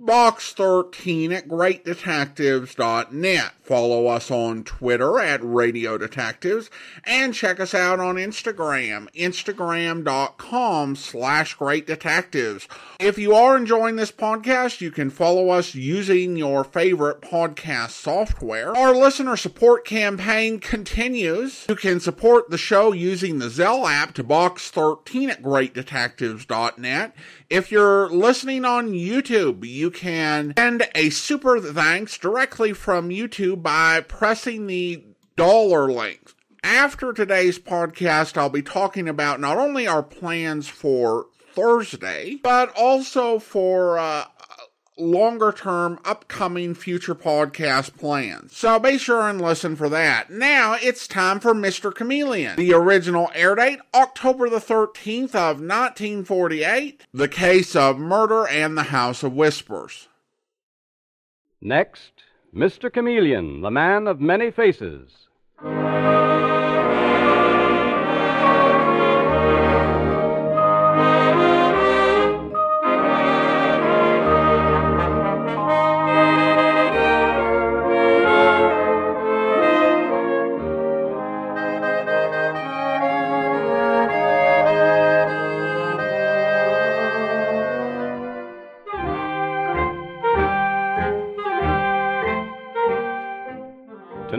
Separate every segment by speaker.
Speaker 1: box13 at greatdetectives.net. Follow us on Twitter at Radio Detectives and check us out on Instagram, instagram.com slash great detectives. If you are enjoying this podcast, you can follow us using your favorite podcast software. Our listener support campaign continues. You can support the show using the Zelle app to box13 at greatdetectives.net. If you're listening on YouTube, you can send a super thanks directly from YouTube by pressing the dollar link. After today's podcast, I'll be talking about not only our plans for Thursday, but also for uh, longer term, upcoming future podcast plans. So be sure and listen for that. Now it's time for Mr. Chameleon. The original air date, October the 13th of 1948. The case of murder and the House of Whispers.
Speaker 2: Next, Mr. Chameleon, the man of many faces.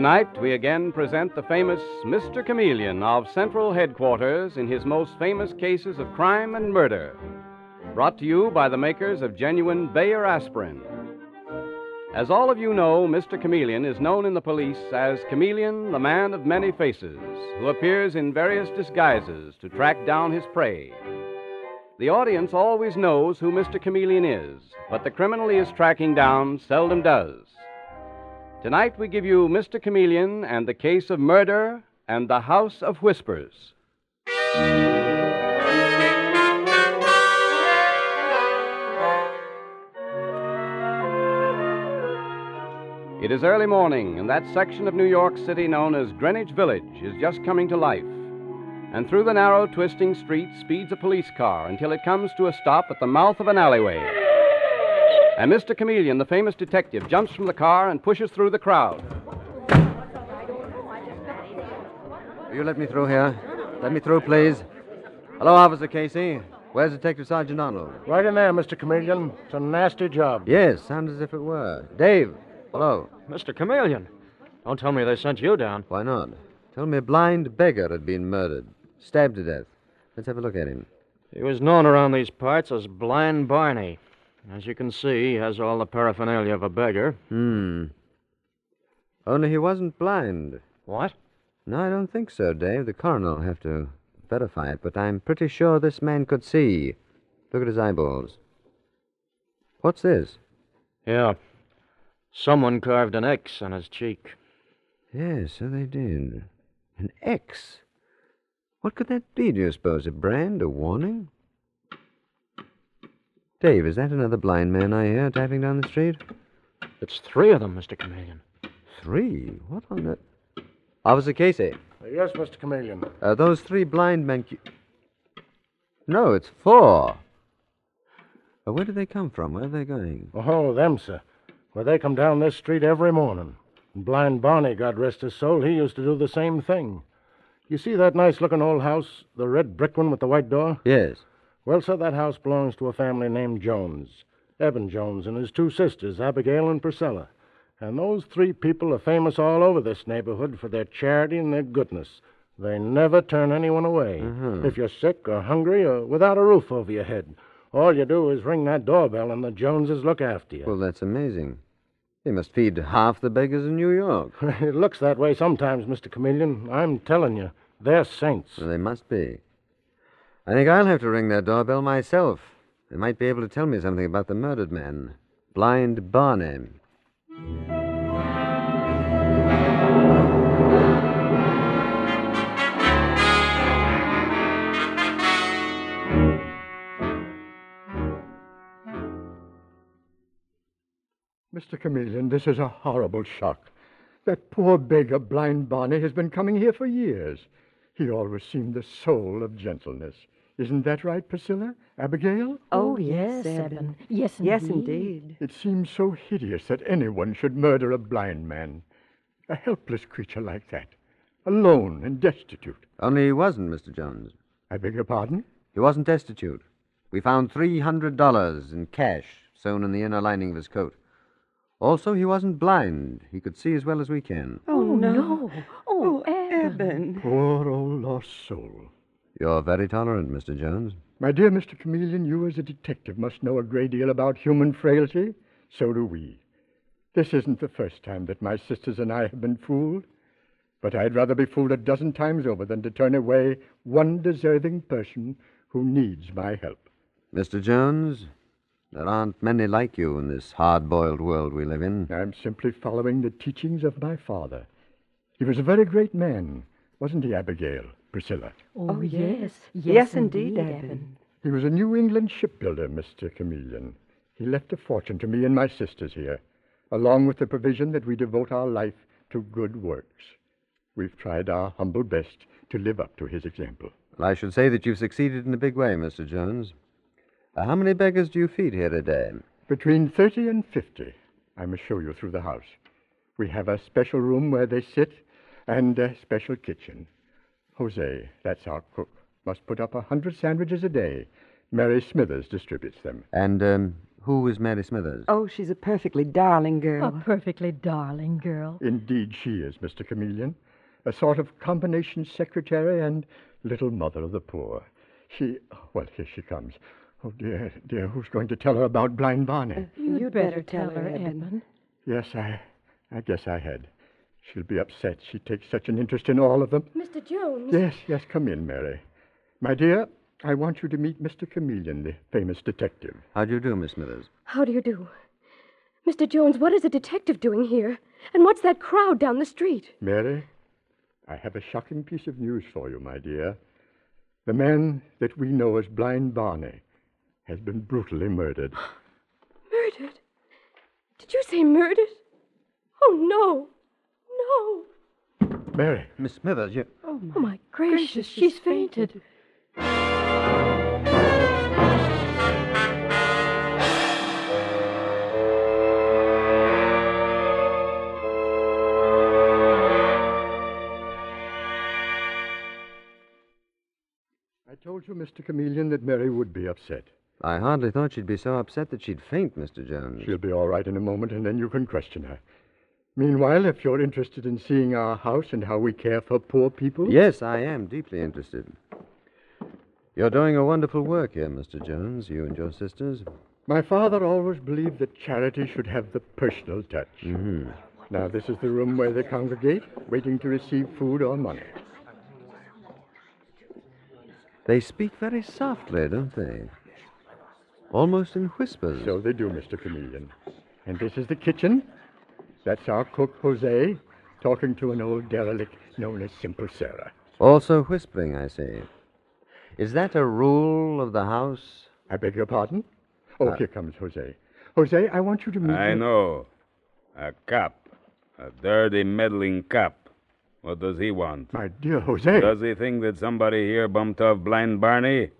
Speaker 2: Tonight, we again present the famous Mr. Chameleon of Central Headquarters in his most famous cases of crime and murder. Brought to you by the makers of genuine Bayer aspirin. As all of you know, Mr. Chameleon is known in the police as Chameleon, the man of many faces, who appears in various disguises to track down his prey. The audience always knows who Mr. Chameleon is, but the criminal he is tracking down seldom does. Tonight we give you Mr. Chameleon and the case of murder and the House of Whispers. It is early morning, and that section of New York City known as Greenwich Village is just coming to life. And through the narrow, twisting street speeds a police car until it comes to a stop at the mouth of an alleyway. And Mr. Chameleon, the famous detective, jumps from the car and pushes through the crowd.
Speaker 3: Will you let me through here? Let me through, please. Hello, Officer Casey. Where's Detective Sergeant Arnold?
Speaker 4: Right in there, Mr. Chameleon. It's a nasty job.
Speaker 3: Yes, sounds as if it were. Dave. Hello.
Speaker 5: Mr. Chameleon. Don't tell me they sent you down.
Speaker 3: Why not? Tell me a blind beggar had been murdered, stabbed to death. Let's have a look at him.
Speaker 5: He was known around these parts as Blind Barney. As you can see, he has all the paraphernalia of a beggar.
Speaker 3: Hmm. Only he wasn't blind.
Speaker 5: What?
Speaker 3: No, I don't think so, Dave. The coroner will have to verify it, but I'm pretty sure this man could see. Look at his eyeballs. What's this?
Speaker 5: Yeah. Someone carved an X on his cheek.
Speaker 3: Yes, so they did. An X. What could that be, do you suppose? A brand? A warning? Dave, is that another blind man I hear tapping down the street?
Speaker 5: It's three of them, Mr. Chameleon.
Speaker 3: Three? What on the. Officer Casey,
Speaker 4: Yes, Mr. Chameleon.
Speaker 3: are those three blind men. cu- No, it's four. Uh, where do they come from? Where are they going?
Speaker 4: Oh, them, sir. Well, they come down this street every morning. And Blind Barney, God rest his soul, he used to do the same thing. You see that nice looking old house, the red brick one with the white door?
Speaker 3: Yes.
Speaker 4: Well, sir, that house belongs to a family named Jones. Eben Jones and his two sisters, Abigail and Priscilla. And those three people are famous all over this neighborhood for their charity and their goodness. They never turn anyone away. Mm-hmm. If you're sick or hungry or without a roof over your head, all you do is ring that doorbell and the Joneses look after you.
Speaker 3: Well, that's amazing. They must feed half the beggars in New York.
Speaker 4: it looks that way sometimes, Mr. Chameleon. I'm telling you, they're saints.
Speaker 3: Well, they must be. I think I'll have to ring their doorbell myself. They might be able to tell me something about the murdered man. Blind Barney.
Speaker 6: Mr. Chameleon, this is a horrible shock. That poor beggar, Blind Barney, has been coming here for years. He always seemed the soul of gentleness. Isn't that right, Priscilla? Abigail?
Speaker 7: Oh, oh yes, Eben. Yes, indeed.
Speaker 8: Yes, indeed.
Speaker 6: It seems so hideous that anyone should murder a blind man. A helpless creature like that. Alone and destitute.
Speaker 3: Only he wasn't, Mr. Jones.
Speaker 6: I beg your pardon?
Speaker 3: He wasn't destitute. We found $300 in cash sewn in the inner lining of his coat. Also, he wasn't blind. He could see as well as we can.
Speaker 8: Oh, oh no.
Speaker 7: no. Oh, oh
Speaker 8: Eben.
Speaker 6: Poor old lost soul.
Speaker 3: You're very tolerant, Mr. Jones.
Speaker 6: My dear Mr. Chameleon, you as a detective must know a great deal about human frailty. So do we. This isn't the first time that my sisters and I have been fooled. But I'd rather be fooled a dozen times over than to turn away one deserving person who needs my help.
Speaker 3: Mr. Jones, there aren't many like you in this hard boiled world we live in.
Speaker 6: I'm simply following the teachings of my father. He was a very great man, wasn't he, Abigail, Priscilla?
Speaker 7: Oh, yes.
Speaker 8: Yes, indeed, Eben.
Speaker 6: He was a New England shipbuilder, Mr. Chameleon. He left a fortune to me and my sisters here, along with the provision that we devote our life to good works. We've tried our humble best to live up to his example.
Speaker 3: Well, I should say that you've succeeded in a big way, Mr. Jones. Uh, how many beggars do you feed here a day?
Speaker 6: Between 30 and 50. I must show you through the house. We have a special room where they sit and a special kitchen. Jose, that's our cook, must put up a hundred sandwiches a day. Mary Smithers distributes them.
Speaker 3: And um, who is Mary Smithers?
Speaker 8: Oh, she's a perfectly darling girl.
Speaker 7: A perfectly darling girl.
Speaker 6: Indeed, she is, Mr. Chameleon. A sort of combination secretary and little mother of the poor. She, well, here she comes. Oh, dear, dear, who's going to tell her about Blind Barney?
Speaker 7: You'd, better, tell her, Edmund.
Speaker 6: Yes, I, I guess I had. She'll be upset. She takes such an interest in all of them.
Speaker 9: Mr. Jones.
Speaker 6: Yes, yes, come in, Mary. My dear, I want you to meet Mr. Chameleon, the famous detective.
Speaker 3: How do you do, Miss Smithers?
Speaker 9: How do you do? Mr. Jones, what is a detective doing here? And what's that crowd down the street?
Speaker 6: Mary, I have a shocking piece of news for you, my dear. The man that we know as Blind Barney has been brutally murdered.
Speaker 9: Murdered? Did you say murdered? Oh, no. No.
Speaker 6: Mary,
Speaker 3: Miss Smithers, you.
Speaker 9: Oh, my gracious, she's fainted.
Speaker 6: I told you, Mr. Chameleon, that Mary would be upset.
Speaker 3: I hardly thought she'd be so upset that she'd faint, Mr. Jones.
Speaker 6: She'll be all right in a moment, and then you can question her. Meanwhile, if you're interested in seeing our house and how we care for poor people.
Speaker 3: Yes, I am deeply interested. You're doing a wonderful work here, Mr. Jones, you and your sisters.
Speaker 6: My father always believed that charity should have the personal touch.
Speaker 3: Mm-hmm.
Speaker 6: Now, this is the room where they congregate, waiting to receive food or money.
Speaker 3: They speak very softly, don't they? Almost in whispers.
Speaker 6: So they do, Mr. Chameleon. And this is the kitchen. That's our cook, Jose, talking to an old derelict known as Simple Sarah.
Speaker 3: Also whispering, I see. Is that a rule of the house?
Speaker 6: I beg your pardon? Oh, uh, here comes Jose. Jose, I want you to meet
Speaker 10: I
Speaker 6: me-
Speaker 10: know. A cop. A dirty, meddling cop. What does he want?
Speaker 6: My dear Jose.
Speaker 10: Does he think that somebody here bumped off Blind Barney?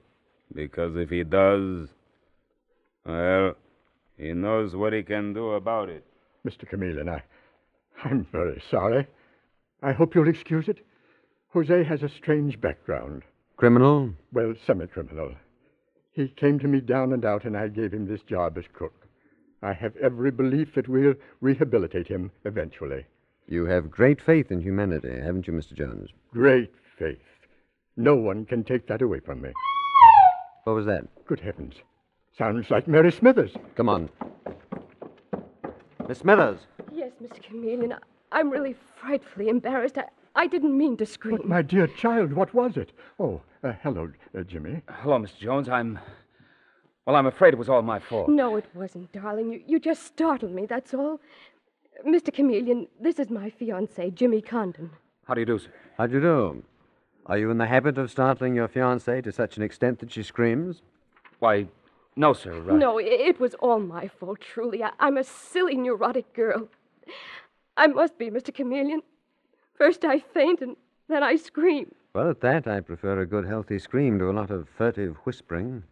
Speaker 10: Because if he does, well, he knows what he can do about it.
Speaker 6: Mr. Chameleon, I, I'm very sorry. I hope you'll excuse it. Jose has a strange background.
Speaker 3: Criminal?
Speaker 6: Well, semi-criminal. He came to me down and out, and I gave him this job as cook. I have every belief that we'll rehabilitate him eventually.
Speaker 3: You have great faith in humanity, haven't you, Mr. Jones?
Speaker 6: Great faith. No one can take that away from me.
Speaker 3: What was that?
Speaker 6: Good heavens. Sounds like Mary Smithers.
Speaker 3: Come on. Miss Smithers!
Speaker 9: Yes, Mr. Chameleon, I- I'm really frightfully embarrassed. I, I didn't mean to scream.
Speaker 6: But, my dear child, what was it? Oh, uh, hello, uh, Jimmy.
Speaker 11: Hello, Miss Jones. I'm. Well, I'm afraid it was all my fault.
Speaker 9: No, it wasn't, darling. You, you just startled me, that's all. Mr. Chameleon, this is my fiancé, Jimmy Condon.
Speaker 11: How do you do, sir?
Speaker 3: How do you do? Are you in the habit of startling your fiancée to such an extent that she screams?
Speaker 11: Why, No, sir. Uh,
Speaker 9: No, it was all my fault, truly. I, I'm a silly, neurotic girl. I must be, Mr. Chameleon. First I faint and then I scream.
Speaker 3: Well, at that, I prefer a good, healthy scream to a lot of furtive whispering.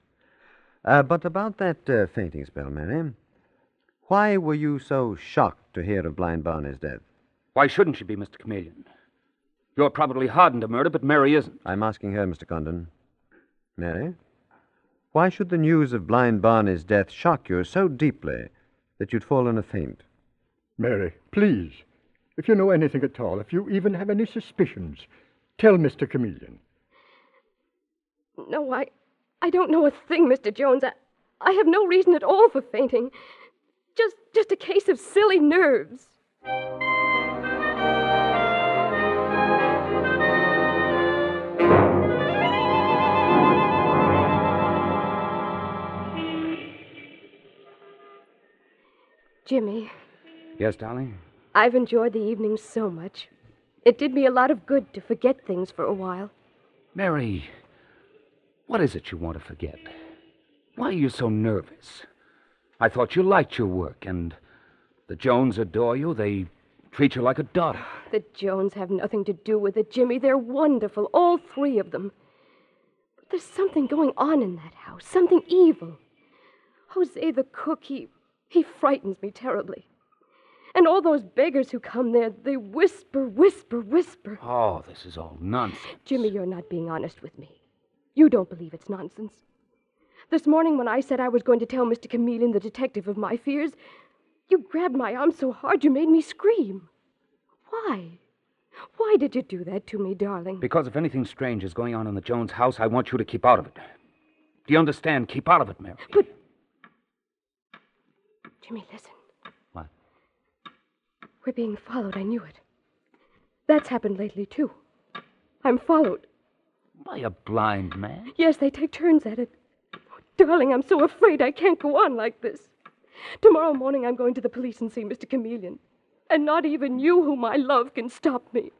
Speaker 3: Uh, but about that uh, fainting spell, Mary, why were you so shocked to hear of Blind Barney's death?
Speaker 11: Why shouldn't she be, Mr. Chameleon? You're probably hardened to murder, but Mary isn't.
Speaker 3: I'm asking her, Mr. Condon. Mary, why should the news of Blind Barney's death shock you so deeply that you'd fall in a faint?
Speaker 6: Mary, please, if you know anything at all, if you even have any suspicions, tell Mr. Chameleon.
Speaker 9: No, I, I don't know a thing, Mr. Jones. I, I have no reason at all for fainting. Just, just a case of silly nerves. Jimmy,
Speaker 11: Yes, darling?
Speaker 9: I've enjoyed the evening so much. It did me a lot of good to forget things for a while.
Speaker 11: Mary, what is it you want to forget? Why are you so nervous? I thought you liked your work, and the Jones adore you. They treat you like a daughter.
Speaker 9: The Jones have nothing to do with it, Jimmy. They're wonderful, all three of them. But there's something going on in that house, something evil. Jose the cook, he he frightens me terribly. And all those beggars who come there, they whisper, whisper, whisper.
Speaker 11: Oh, this is all nonsense.
Speaker 9: Jimmy, you're not being honest with me. You don't believe it's nonsense. This morning, when I said I was going to tell Mr. Chameleon, the detective, of my fears, you grabbed my arm so hard you made me scream. Why? Why did you do that to me, darling?
Speaker 11: Because if anything strange is going on in the Jones house, I want you to keep out of it. Do you understand? Keep out of it, Mary.
Speaker 9: But. Jimmy, listen.
Speaker 11: What?
Speaker 9: We're being followed. I knew it. That's happened lately, too. I'm followed.
Speaker 11: By a blind man?
Speaker 9: Yes, they take turns at it. Oh, darling, I'm so afraid I can't go on like this. Tomorrow morning I'm going to the police and see Mr. Chameleon. And not even you, whom I love, can stop me.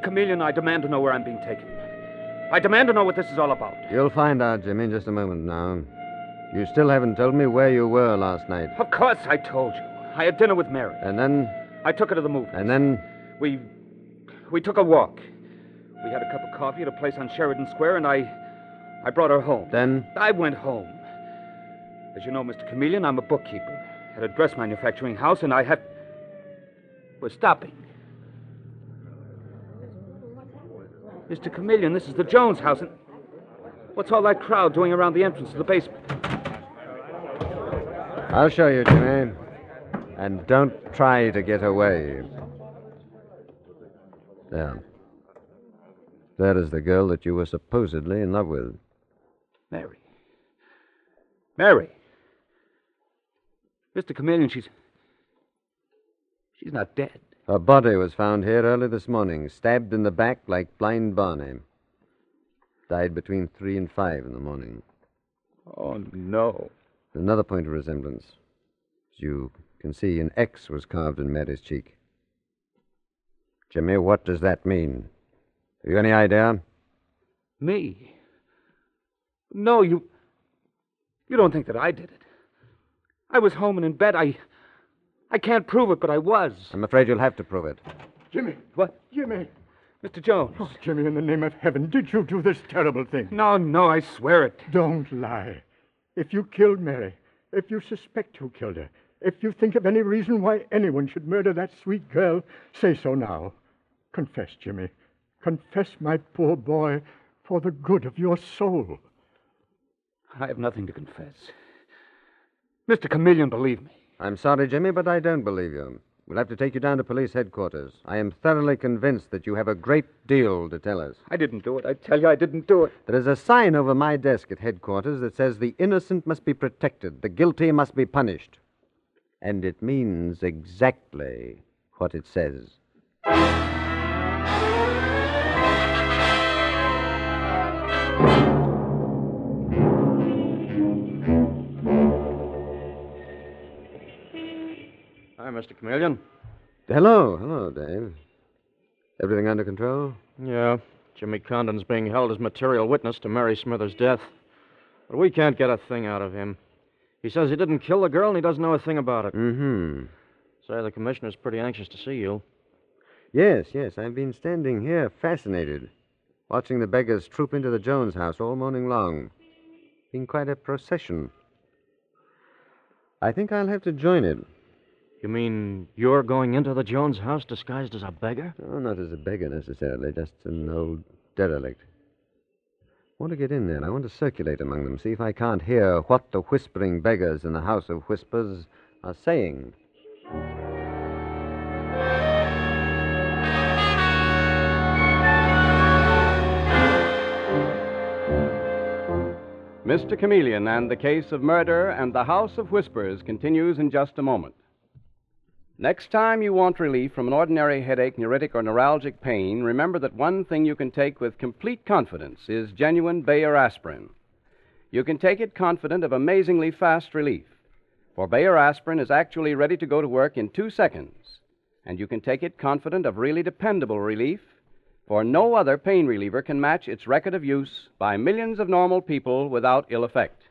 Speaker 11: Mr. Chameleon, I demand to know where I'm being taken. I demand to know what this is all about.
Speaker 3: You'll find out, Jimmy, in just a moment now. You still haven't told me where you were last night.
Speaker 11: Of course I told you. I had dinner with Mary.
Speaker 3: And then?
Speaker 11: I took her to the movie.
Speaker 3: And then?
Speaker 11: We. We took a walk. We had a cup of coffee at a place on Sheridan Square, and I. I brought her home.
Speaker 3: Then?
Speaker 11: I went home. As you know, Mr. Chameleon, I'm a bookkeeper at a dress manufacturing house, and I have. We're stopping. Mr. Chameleon, this is the Jones house, and what's all that crowd doing around the entrance to the basement?
Speaker 3: I'll show you, Jimmy. And don't try to get away. There. There is the girl that you were supposedly in love with.
Speaker 11: Mary. Mary. Mr. Chameleon, she's. She's not dead.
Speaker 3: Her body was found here early this morning, stabbed in the back like blind Barney. Died between three and five in the morning.
Speaker 11: Oh, no.
Speaker 3: Another point of resemblance. As you can see, an X was carved in Mary's cheek. Jimmy, what does that mean? Have you any idea?
Speaker 11: Me? No, you. You don't think that I did it. I was home and in bed. I. I can't prove it, but I was.
Speaker 3: I'm afraid you'll have to prove it.
Speaker 6: Jimmy.
Speaker 11: What?
Speaker 6: Jimmy.
Speaker 11: Mr. Jones.
Speaker 6: Oh, Jimmy, in the name of heaven, did you do this terrible thing?
Speaker 11: No, no, I swear it.
Speaker 6: Don't lie. If you killed Mary, if you suspect who killed her, if you think of any reason why anyone should murder that sweet girl, say so now. Confess, Jimmy. Confess, my poor boy, for the good of your soul.
Speaker 11: I have nothing to confess. Mr. Chameleon, believe me.
Speaker 3: I'm sorry, Jimmy, but I don't believe you. We'll have to take you down to police headquarters. I am thoroughly convinced that you have a great deal to tell us.
Speaker 11: I didn't do it. I tell you, I didn't do it.
Speaker 3: There is a sign over my desk at headquarters that says the innocent must be protected, the guilty must be punished. And it means exactly what it says.
Speaker 5: Mr. Chameleon.
Speaker 3: Hello, hello, Dave. Everything under control?
Speaker 5: Yeah, Jimmy Condon's being held as material witness to Mary Smithers' death. But we can't get a thing out of him. He says he didn't kill the girl and he doesn't know a thing about it.
Speaker 3: Mm-hmm.
Speaker 5: Say, the commissioner's pretty anxious to see you.
Speaker 3: Yes, yes, I've been standing here fascinated, watching the beggars troop into the Jones house all morning long. Been quite a procession. I think I'll have to join it.
Speaker 5: You mean you're going into the Jones house disguised as a beggar?
Speaker 3: Oh, not as a beggar necessarily, just an old derelict. I want to get in there. And I want to circulate among them, see if I can't hear what the whispering beggars in the House of Whispers are saying.
Speaker 2: Mr. Chameleon and the case of murder and the House of Whispers continues in just a moment. Next time you want relief from an ordinary headache, neuritic, or neuralgic pain, remember that one thing you can take with complete confidence is genuine Bayer aspirin. You can take it confident of amazingly fast relief, for Bayer aspirin is actually ready to go to work in two seconds, and you can take it confident of really dependable relief, for no other pain reliever can match its record of use by millions of normal people without ill effect.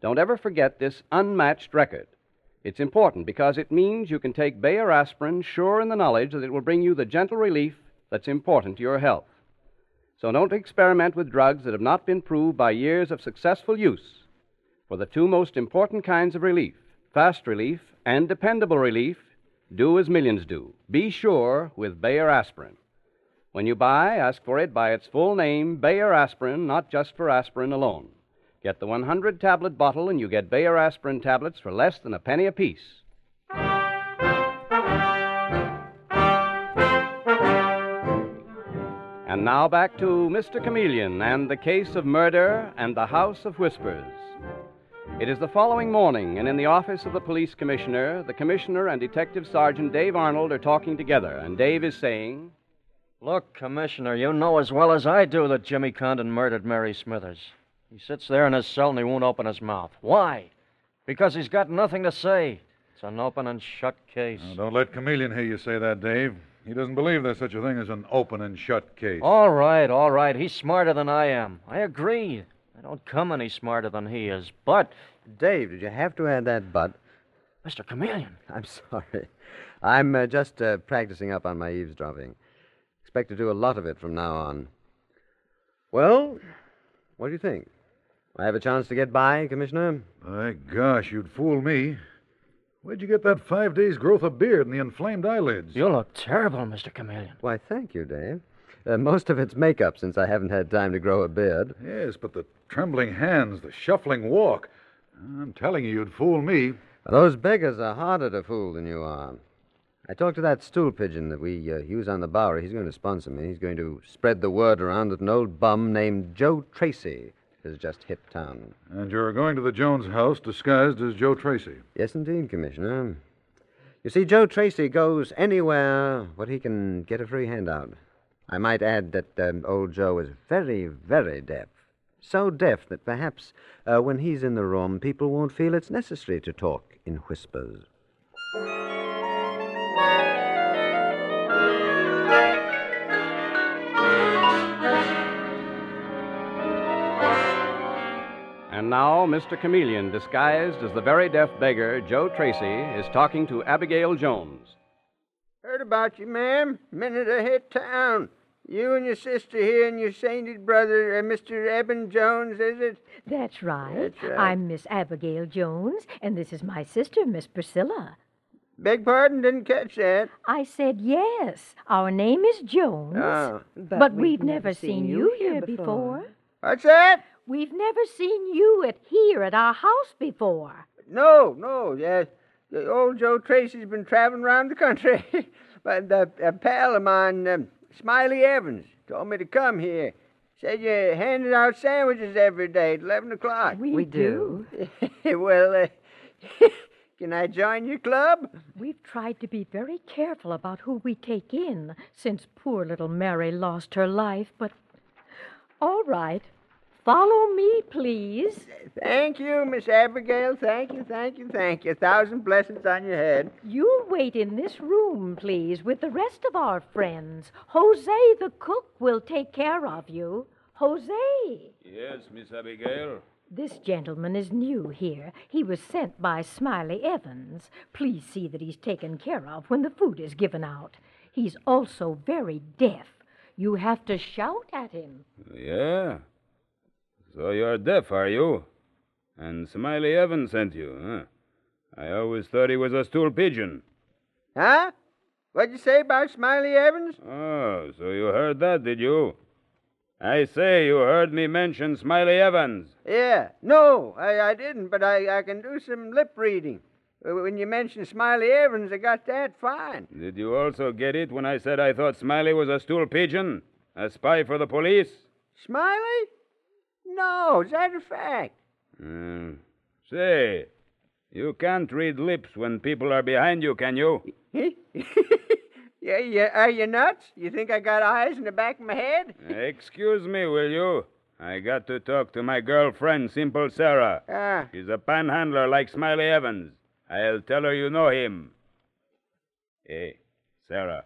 Speaker 2: Don't ever forget this unmatched record. It's important because it means you can take Bayer aspirin sure in the knowledge that it will bring you the gentle relief that's important to your health. So don't experiment with drugs that have not been proved by years of successful use. For the two most important kinds of relief, fast relief and dependable relief, do as millions do. Be sure with Bayer aspirin. When you buy, ask for it by its full name, Bayer aspirin, not just for aspirin alone. Get the 100 tablet bottle, and you get Bayer aspirin tablets for less than a penny apiece. And now back to Mr. Chameleon and the case of murder and the House of Whispers. It is the following morning, and in the office of the police commissioner, the commissioner and Detective Sergeant Dave Arnold are talking together, and Dave is saying,
Speaker 5: Look, Commissioner, you know as well as I do that Jimmy Condon murdered Mary Smithers. He sits there in his cell and he won't open his mouth. Why? Because he's got nothing to say. It's an open and shut case.
Speaker 12: Now, don't let Chameleon hear you say that, Dave. He doesn't believe there's such a thing as an open and shut case.
Speaker 5: All right, all right. He's smarter than I am. I agree. I don't come any smarter than he is. But,
Speaker 3: Dave, did you have to add that but?
Speaker 5: Mr. Chameleon.
Speaker 3: I'm sorry. I'm uh, just uh, practicing up on my eavesdropping. Expect to do a lot of it from now on. Well, what do you think? I have a chance to get by, Commissioner?
Speaker 12: My gosh, you'd fool me. Where'd you get that five days' growth of beard and the inflamed eyelids?
Speaker 5: You look terrible, Mr. Chameleon.
Speaker 3: Why, thank you, Dave. Uh, most of it's makeup since I haven't had time to grow a beard.
Speaker 12: Yes, but the trembling hands, the shuffling walk. I'm telling you, you'd fool me.
Speaker 3: Those beggars are harder to fool than you are. I talked to that stool pigeon that we uh, use on the Bowery. He's going to sponsor me. He's going to spread the word around that an old bum named Joe Tracy has just hit town.
Speaker 12: And you're going to the Jones house disguised as Joe Tracy.
Speaker 3: Yes, indeed, Commissioner. You see, Joe Tracy goes anywhere where he can get a free handout. I might add that um, old Joe is very, very deaf. So deaf that perhaps uh, when he's in the room, people won't feel it's necessary to talk in whispers.
Speaker 2: And now, Mr. Chameleon, disguised as the very deaf beggar, Joe Tracy, is talking to Abigail Jones.
Speaker 13: Heard about you, ma'am. Minute I hit town. You and your sister here and your sainted brother, uh, Mr. Eben Jones, is it?
Speaker 7: That's right.
Speaker 13: That's right.
Speaker 7: I'm Miss Abigail Jones, and this is my sister, Miss Priscilla.
Speaker 13: Beg pardon, didn't catch that.
Speaker 7: I said yes. Our name is Jones.
Speaker 13: Oh.
Speaker 7: But, we've, never seen you here before.
Speaker 13: What's that?
Speaker 7: We've never seen you at here at our house before.
Speaker 13: No, no. Yeah, the old Joe Tracy's been traveling around the country. but the, a pal of mine, um, Smiley Evans, told me to come here. Said you handed out sandwiches every day at 11 o'clock.
Speaker 7: We We do.
Speaker 13: well, uh, can I join your club?
Speaker 7: We've tried to be very careful about who we take in since poor little Mary lost her life, but all right. Follow me, please.
Speaker 13: Thank you, Miss Abigail. Thank you, thank you, thank you. A thousand blessings on your head.
Speaker 7: You'll wait in this room, please, with the rest of our friends. Jose the cook will take care of you. Jose.
Speaker 10: Yes, Miss Abigail.
Speaker 7: This gentleman is new here. He was sent by Smiley Evans. Please see that he's taken care of when the food is given out. He's also very deaf. You have to shout at him.
Speaker 10: Yeah. So you're deaf, are you? And Smiley Evans sent you, huh? I always thought he was a stool pigeon.
Speaker 13: Huh? What'd you say about Smiley Evans?
Speaker 10: Oh, so you heard that, did you? I say you heard me mention Smiley Evans.
Speaker 13: Yeah. No, I, I didn't, but I, I can do some lip reading. Uh, When you mentioned Smiley Evans, I got that fine.
Speaker 10: Did you also get it when I said I thought Smiley was a stool pigeon? A spy for the police?
Speaker 13: Smiley? No, is that a fact?
Speaker 10: Hmm. Say, you can't read lips when people are behind you, can you?
Speaker 13: Yeah, yeah. Are you nuts? You think I got eyes in the back of my head?
Speaker 10: Excuse me, will you? I got to talk to my girlfriend, Simple Sarah.
Speaker 13: Ah.
Speaker 10: She's a panhandler like Smiley Evans. I'll tell her you know him. Hey, Sarah,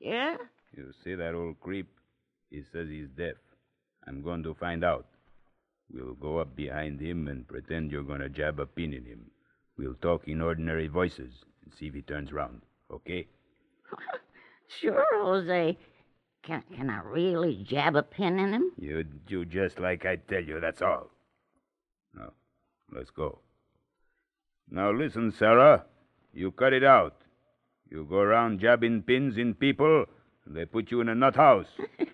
Speaker 13: Yeah?
Speaker 10: you see that old creep? He says he's deaf. I'm going to find out. We'll go up behind him and pretend you're going to jab a pin in him. We'll talk in ordinary voices and see if he turns round, okay?
Speaker 14: Sure, Jose. Can, can I really jab a pin in him?
Speaker 10: You do just like I tell you, that's all. Now, let's go. Now listen, Sarah. You cut it out. You go around jabbing pins in people, and they put you in a nut house.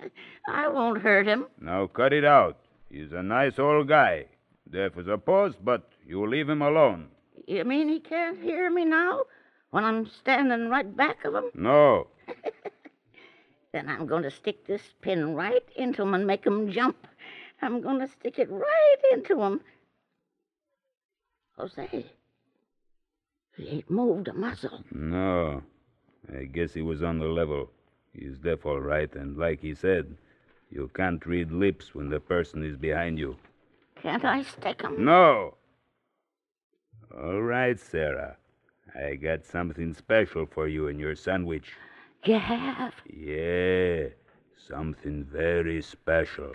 Speaker 14: I won't hurt him.
Speaker 10: Now cut it out. He's a nice old guy. Deaf as a post, but you leave him alone.
Speaker 14: You mean he can't hear me now when I'm standing right back of him?
Speaker 10: No.
Speaker 14: Then I'm going to stick this pin right into him and make him jump. I'm going to stick it right into him. Jose, he ain't moved a muscle.
Speaker 10: No. I guess he was on the level. He's deaf, all right, and like he said, you can't read lips when the person is behind you.
Speaker 14: Can't I stick him?
Speaker 10: No. All right, Sarah. I got something special for you in your sandwich.
Speaker 14: You have?
Speaker 10: Yeah, something very special.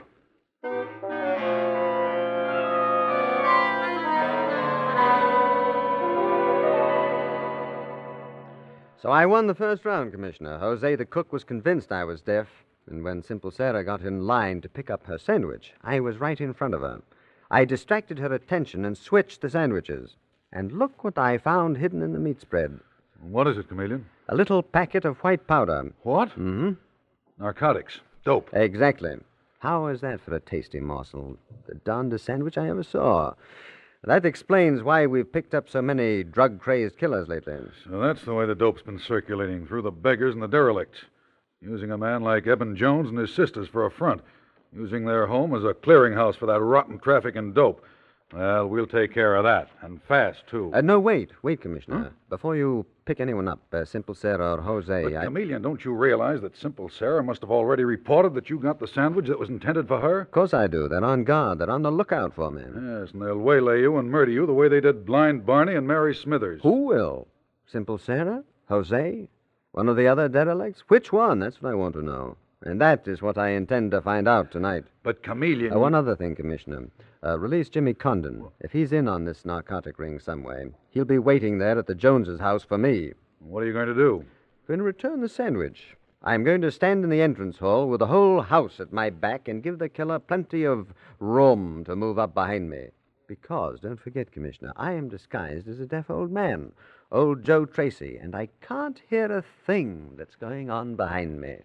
Speaker 3: So I won the first round, Commissioner. Jose the cook was convinced I was deaf, and when Simple Sarah got in line to pick up her sandwich, I was right in front of her. I distracted her attention and switched the sandwiches. And look what I found hidden in the meat spread.
Speaker 12: What is it, Chameleon?
Speaker 3: A little packet of white powder.
Speaker 12: What?
Speaker 3: Mm-hmm.
Speaker 12: Narcotics. Dope.
Speaker 3: Exactly. How is that for a tasty morsel? The darndest sandwich I ever saw. That explains why we've picked up so many drug crazed killers lately.
Speaker 12: So that's the way the dope's been circulating through the beggars and the derelicts. Using a man like Eben Jones and his sisters for a front. Using their home as a clearinghouse for that rotten traffic in dope. Well, we'll take care of that. And fast, too.
Speaker 3: Uh, no, wait. Wait, Commissioner. Before you pick anyone up, uh, Simple Sarah or Jose,
Speaker 12: But,
Speaker 3: I.
Speaker 12: Chameleon, don't you realize that Simple Sarah must have already reported that you got the sandwich that was intended for her?
Speaker 3: Of course I do. They're on guard. They're on the lookout for me.
Speaker 12: Yes, and they'll waylay you and murder you the way they did Blind Barney and Mary Smithers.
Speaker 3: Who will? Simple Sarah? Jose? One of the other derelicts? Which one? That's what I want to know. And that is what I intend to find out tonight.
Speaker 12: But, Chameleon.
Speaker 3: Uh, one other thing, Commissioner. Uh, release Jimmy Condon. If he's in on this narcotic ring some way, he'll be waiting there at the Joneses' house for me.
Speaker 12: What are you going to do?
Speaker 3: Going to return the sandwich. I'm going to stand in the entrance hall with the whole house at my back and give the killer plenty of room to move up behind me. Because, don't forget, Commissioner, I am disguised as a deaf old man, old Joe Tracy, and I can't hear a thing that's going on behind me.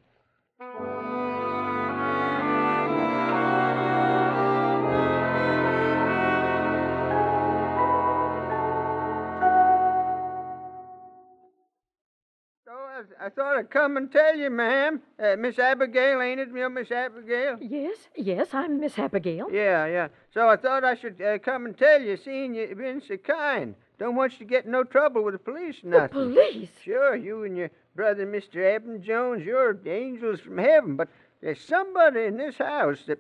Speaker 13: So I, I thought I'd come and tell you, ma'am. Uh, Miss Abigail, ain't it, you Miss Abigail?
Speaker 7: Yes, yes, I'm Miss Abigail.
Speaker 13: Yeah, yeah. So I thought I should uh, come and tell you, seeing you've been so kind. Don't want you to get in no trouble with the police or
Speaker 7: The police?
Speaker 13: Sure, you and your brother, Mr. Eben Jones, you're angels from heaven, but there's somebody in this house that.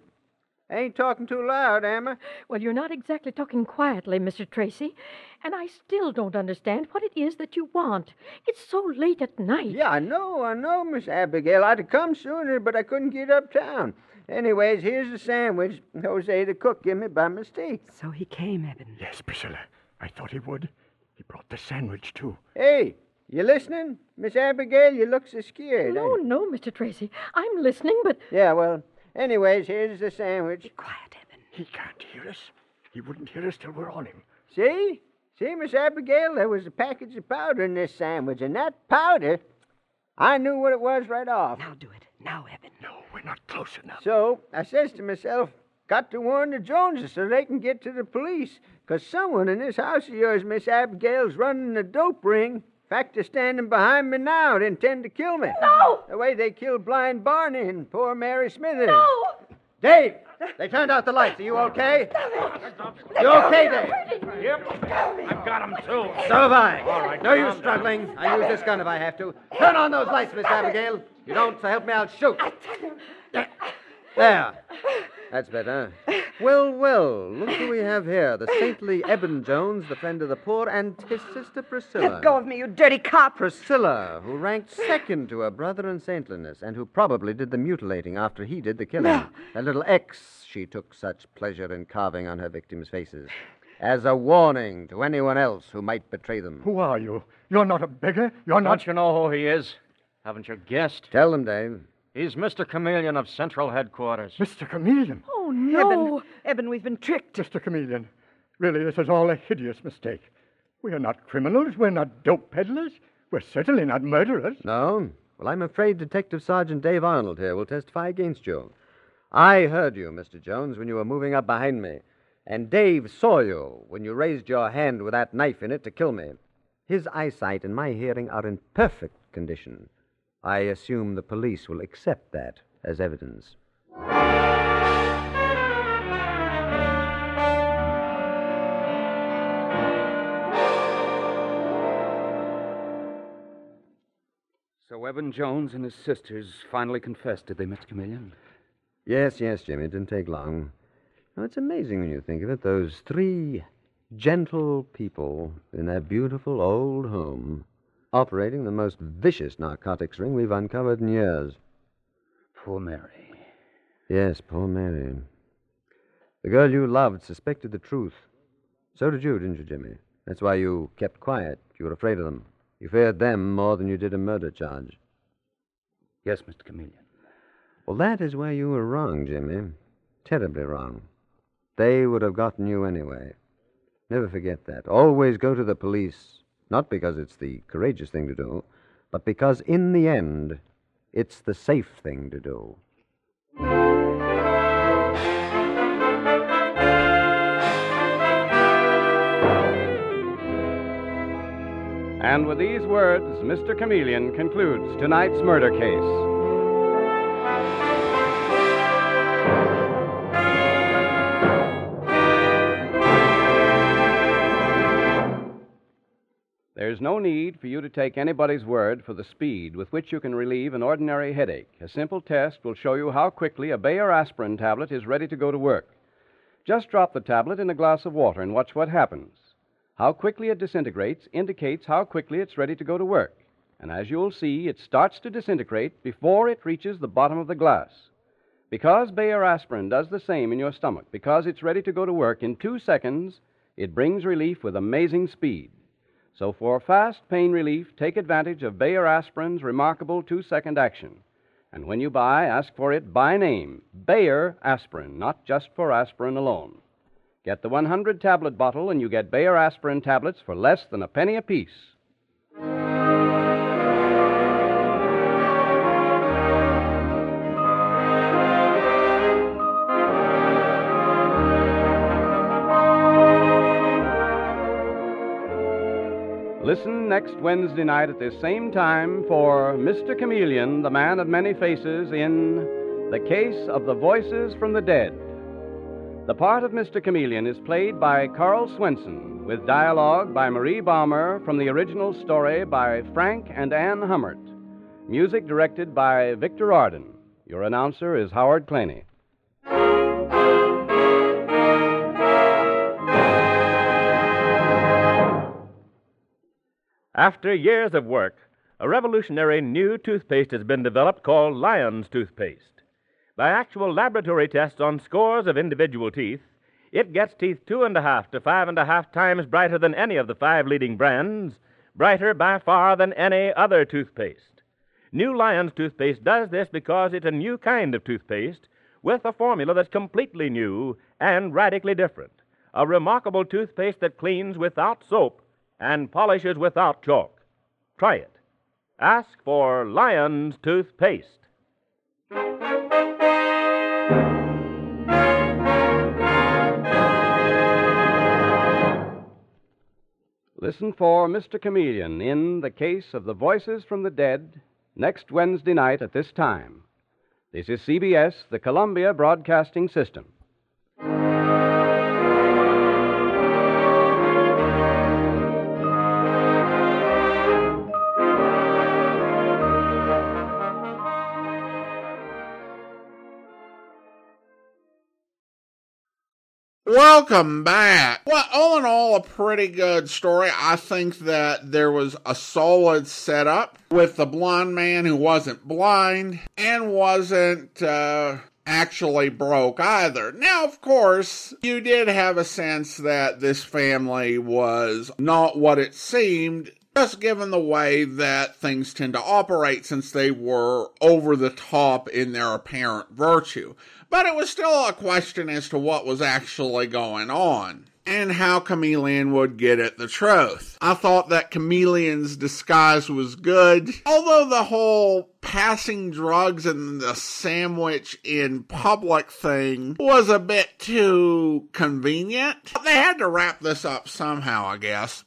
Speaker 13: I ain't talking too loud, am I?
Speaker 7: Well, you're not exactly talking quietly, Mr. Tracy. And I still don't understand what it is that you want. It's so late at night.
Speaker 13: Yeah, I know, I know, Miss Abigail. I'd have come sooner, but I couldn't get uptown. Anyways, here's the sandwich Jose the cook gave me by mistake.
Speaker 8: So he came, Eben.
Speaker 6: Yes, Priscilla. I thought he would. He brought the sandwich, too.
Speaker 13: Hey, you listening? Miss Abigail, you look so scared.
Speaker 7: No, no, Mr. Tracy. I'm listening, but.
Speaker 13: Yeah, well, anyways, here's the sandwich. Be
Speaker 8: quiet, Eben.
Speaker 6: He can't hear us. He wouldn't hear us till we're on him.
Speaker 13: See? See, Miss Abigail, there was a package of powder in this sandwich, and that powder, I knew what it was right off.
Speaker 8: Now do it. Now, Eben.
Speaker 6: No, we're not close enough.
Speaker 13: So I says to myself, got to warn the Joneses so they can get to the police. 'Cause someone in this house of yours, Miss Abigail's running a dope ring. In fact, they're standing behind me now to intend to kill me.
Speaker 7: No!
Speaker 13: The way they killed Blind Barney and poor Mary Smithers.
Speaker 7: No!
Speaker 3: Dave, they turned out the lights. Are you okay? You okay, Dave?
Speaker 11: Yep. I've got him, too.
Speaker 3: So have I.
Speaker 11: All right.
Speaker 3: No use struggling. I use this gun if I have to. Turn on those lights, Miss Abigail. You don't, so help me, I'll shoot. There. That's better. Well, well, look who we have here. The saintly Eben Jones, the friend of the poor, and his sister Priscilla.
Speaker 8: Let go of me, you dirty cop.
Speaker 3: Priscilla, who ranked second to her brother in saintliness, and who probably did the mutilating after he did the killing. A little X she took such pleasure in carving on her victims' faces. As a warning to anyone else who might betray them.
Speaker 6: Who are you? You're not a beggar. You're not.
Speaker 5: Don't you know who he is? Haven't you guessed?
Speaker 3: Tell them, Dave.
Speaker 5: He's Mr. Chameleon of Central Headquarters.
Speaker 6: Mr. Chameleon.
Speaker 7: Oh, no.
Speaker 8: Eben, Eben, we've been tricked.
Speaker 6: Mr. Chameleon. Really, this is all a hideous mistake. We are not criminals. We're not dope peddlers. We're certainly not murderers.
Speaker 3: No? Well, I'm afraid Detective Sergeant Dave Arnold here will testify against you. I heard you, Mr. Jones, when you were moving up behind me. And Dave saw you when you raised your hand with that knife in it to kill me. His eyesight and my hearing are in perfect condition. I assume the police will accept that as evidence.
Speaker 11: So Eben Jones and his sisters finally confessed, did they, Mr. Chameleon?
Speaker 3: Yes, yes, Jimmy. It didn't take long. Now, it's amazing when you think of it. Those three gentle people in their beautiful old home operating the most vicious narcotics ring we've uncovered in years.
Speaker 11: Poor Mary.
Speaker 3: Yes, poor Mary. The girl you loved suspected the truth. So did you, didn't you, Jimmy? That's why you kept quiet. You were afraid of them. You feared them more than you did a murder charge.
Speaker 11: Yes, Mr. Chameleon.
Speaker 3: Well, that is where you were wrong, Jimmy. Terribly wrong. They would have gotten you anyway. Never forget that. Always go to the police, not because it's the courageous thing to do, but because in the end, it's the safe thing to do.
Speaker 2: And with these words, Mr. Chameleon concludes tonight's murder case. There's no need for you to take anybody's word for the speed with which you can relieve an ordinary headache. A simple test will show you how quickly a Bayer aspirin tablet is ready to go to work. Just drop the tablet in a glass of water and watch what happens. How quickly it disintegrates indicates how quickly it's ready to go to work. And as you'll see, it starts to disintegrate before it reaches the bottom of the glass. Because Bayer aspirin does the same in your stomach, because it's ready to go to work in two seconds, it brings relief with amazing speed. So for fast pain relief, take advantage of Bayer aspirin's remarkable two second action. And when you buy, ask for it by name Bayer aspirin, not just for aspirin alone. Get the 100 tablet bottle, and you get Bayer aspirin tablets for less than a penny apiece. Listen next Wednesday night at this same time for Mr. Chameleon, the man of many faces, in The Case of the Voices from the Dead. The part of Mr. Chameleon is played by Carl Swenson, with dialogue by Marie Baumer from the original story by Frank and Ann Hummert. Music directed by Victor Arden. Your announcer is Howard Claney.
Speaker 15: After years of work, a revolutionary new toothpaste has been developed called Lion's Toothpaste. By actual laboratory tests on scores of individual teeth, it gets teeth two and a half to five and a half times brighter than any of the five leading brands, brighter by far than any other toothpaste. New Lion's Toothpaste does this because it's a new kind of toothpaste with a formula that's completely new and radically different. A remarkable toothpaste that cleans without soap and polishes without chalk. Try it. Ask for Lion's Toothpaste.
Speaker 2: Listen for Mr. Chameleon in The Case of the Voices from the Dead next Wednesday night at this time. This is CBS, the Columbia Broadcasting System.
Speaker 1: Welcome back. Well, all in all, a pretty good story. I think that there was a solid setup with the blind man who wasn't blind and wasn't uh, actually broke either. Now, of course, you did have a sense that this family was not what it seemed. Just given the way that things tend to operate since they were over the top in their apparent virtue. But it was still a question as to what was actually going on and how Chameleon would get at the truth. I thought that Chameleon's disguise was good, although the whole passing drugs and the sandwich in public thing was a bit too convenient. They had to wrap this up somehow, I guess.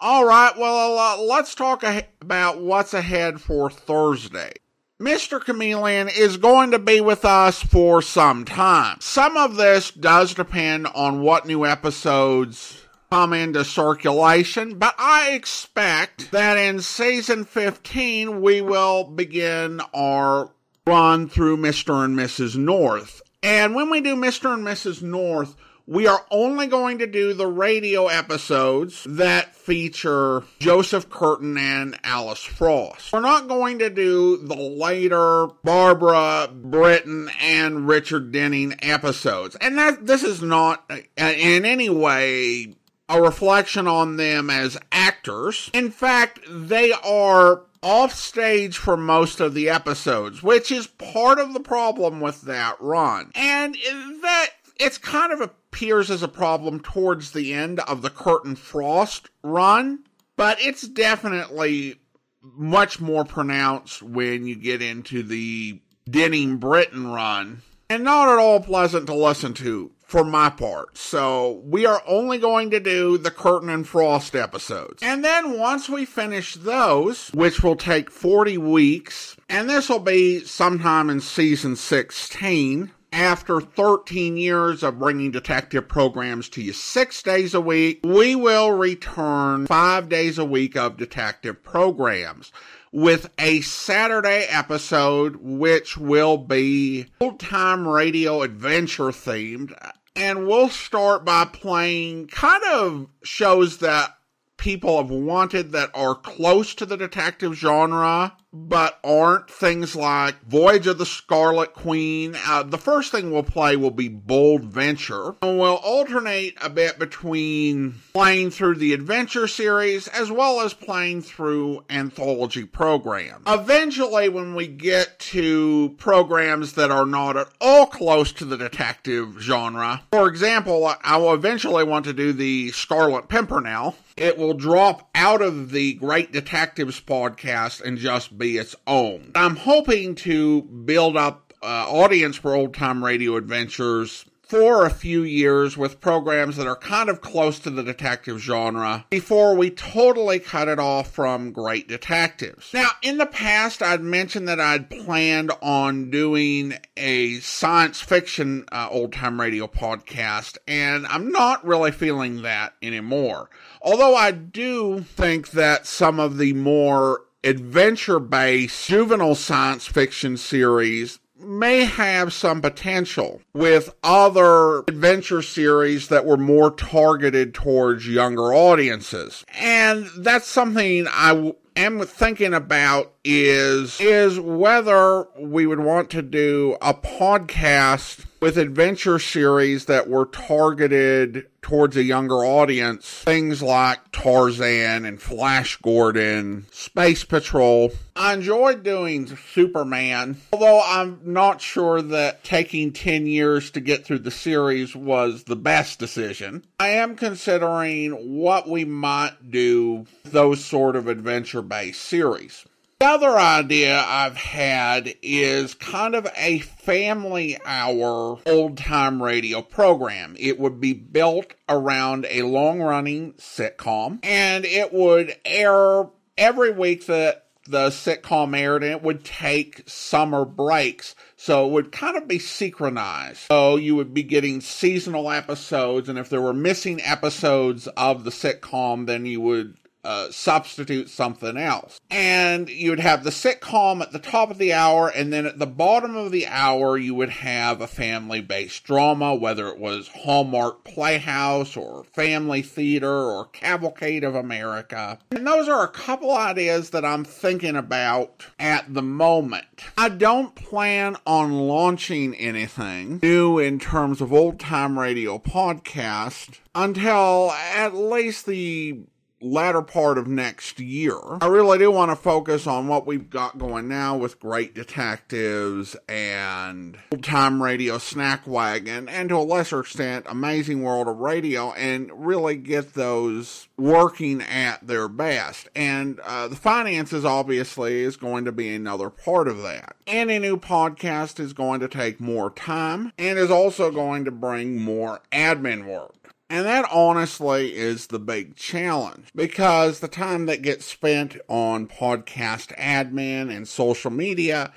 Speaker 1: All right, well, uh, let's talk about what's ahead for Thursday. Mr. Chameleon is going to be with us for some time. Some of this does depend on what new episodes come into circulation, but I expect that in season 15 we will begin our run through Mr. and Mrs. North. And when we do Mr. and Mrs. North, we are only going to do the radio episodes that feature Joseph Curtin and Alice Frost. We're not going to do the later Barbara Britton and Richard Denning episodes. And that this is not uh, in any way a reflection on them as actors. In fact, they are off stage for most of the episodes, which is part of the problem with that run. And that it's kind of appears as a problem towards the end of the Curtin Frost run, but it's definitely much more pronounced when you get into the Denning Britton run, and not at all pleasant to listen to for my part. So we are only going to do the Curtin and Frost episodes. And then once we finish those, which will take 40 weeks, and this will be sometime in season 16, after 13 years of bringing detective programs to you six days a week, we will return five days a week of detective programs with a Saturday episode, which will be old time radio adventure themed. And we'll start by playing kind of shows that people have wanted that are close to the detective genre but aren't things like Voyage of the Scarlet Queen. Uh, the first thing we'll play will be Bold Venture, and we'll alternate a bit between playing through the adventure series as well as playing through anthology programs. Eventually, when we get to programs that are not at all close to the detective genre, for example, I will eventually want to do the Scarlet Pimpernel. It will drop out of the Great Detectives podcast and just be its own. I'm hoping to build up uh, audience for old time radio adventures for a few years with programs that are kind of close to the detective genre before we totally cut it off from great detectives. Now, in the past, I'd mentioned that I'd planned on doing a science fiction uh, old time radio podcast, and I'm not really feeling that anymore. Although I do think that some of the more adventure based juvenile science fiction series may have some potential with other adventure series that were more targeted towards younger audiences. And that's something I w- am thinking about is is whether we would want to do a podcast with adventure series that were targeted towards a younger audience. Things like Tarzan and Flash Gordon, Space Patrol. I enjoyed doing Superman, although I'm not sure that taking 10 years to get through the series was the best decision. I am considering what we might do those sort of adventure based series. The other idea I've had is kind of a family hour old time radio program. It would be built around a long running sitcom and it would air every week that the sitcom aired and it would take summer breaks. So it would kind of be synchronized. So you would be getting seasonal episodes and if there were missing episodes of the sitcom, then you would uh, substitute something else. And you would have the sitcom at the top of the hour, and then at the bottom of the hour, you would have a family based drama, whether it was Hallmark Playhouse or Family Theater or Cavalcade of America. And those are a couple ideas that I'm thinking about at the moment. I don't plan on launching anything new in terms of old time radio podcast until at least the latter part of next year. I really do want to focus on what we've got going now with Great Detectives and Old Time Radio Snack Wagon, and to a lesser extent, Amazing World of Radio, and really get those working at their best. And uh, the finances, obviously, is going to be another part of that. Any new podcast is going to take more time and is also going to bring more admin work. And that honestly is the big challenge because the time that gets spent on podcast admin and social media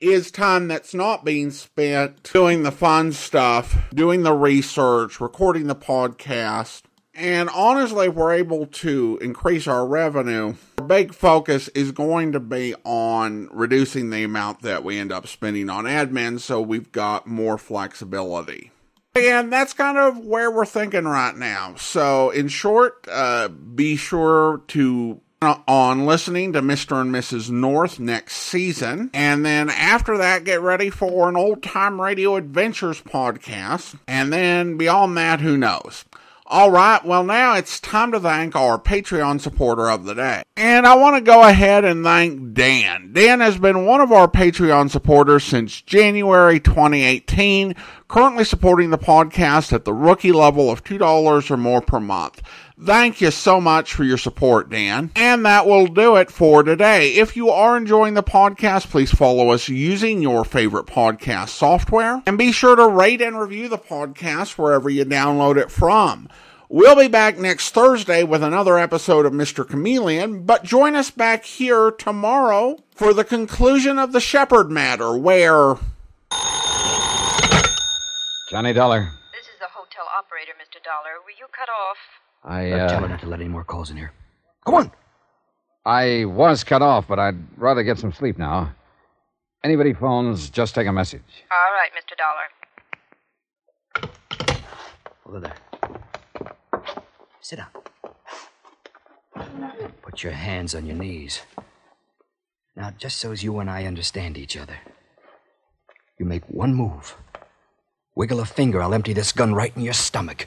Speaker 1: is time that's not being spent doing the fun stuff, doing the research, recording the podcast. And honestly, if we're able to increase our revenue, our big focus is going to be on reducing the amount that we end up spending on admin so we've got more flexibility. And that's kind of where we're thinking right now. So, in short, uh, be sure to on listening to Mr. and Mrs. North next season. And then after that, get ready for an old time radio adventures podcast. And then beyond that, who knows? All right, well, now it's time to thank our Patreon supporter of the day. And I want to go ahead and thank Dan. Dan has been one of our Patreon supporters since January 2018, currently supporting the podcast at the rookie level of $2 or more per month. Thank you so much for your support, Dan. And that will do it for today. If you are enjoying the podcast, please follow us using your favorite podcast software. And be sure to rate and review the podcast wherever you download it from. We'll be back next Thursday with another episode of Mr. Chameleon, but join us back here tomorrow for the conclusion of the Shepherd matter, where.
Speaker 16: Johnny Dollar.
Speaker 17: This is the hotel operator, Mr. Dollar. Were you cut off?
Speaker 16: I,
Speaker 18: Uh, tell her not to let any more calls in here. Come on.
Speaker 16: I was cut off, but I'd rather get some sleep now. Anybody phones, just take a message.
Speaker 17: All right, Mr. Dollar.
Speaker 18: Over there. Sit down. Put your hands on your knees. Now, just so as you and I understand each other, you make one move. Wiggle a finger, I'll empty this gun right in your stomach.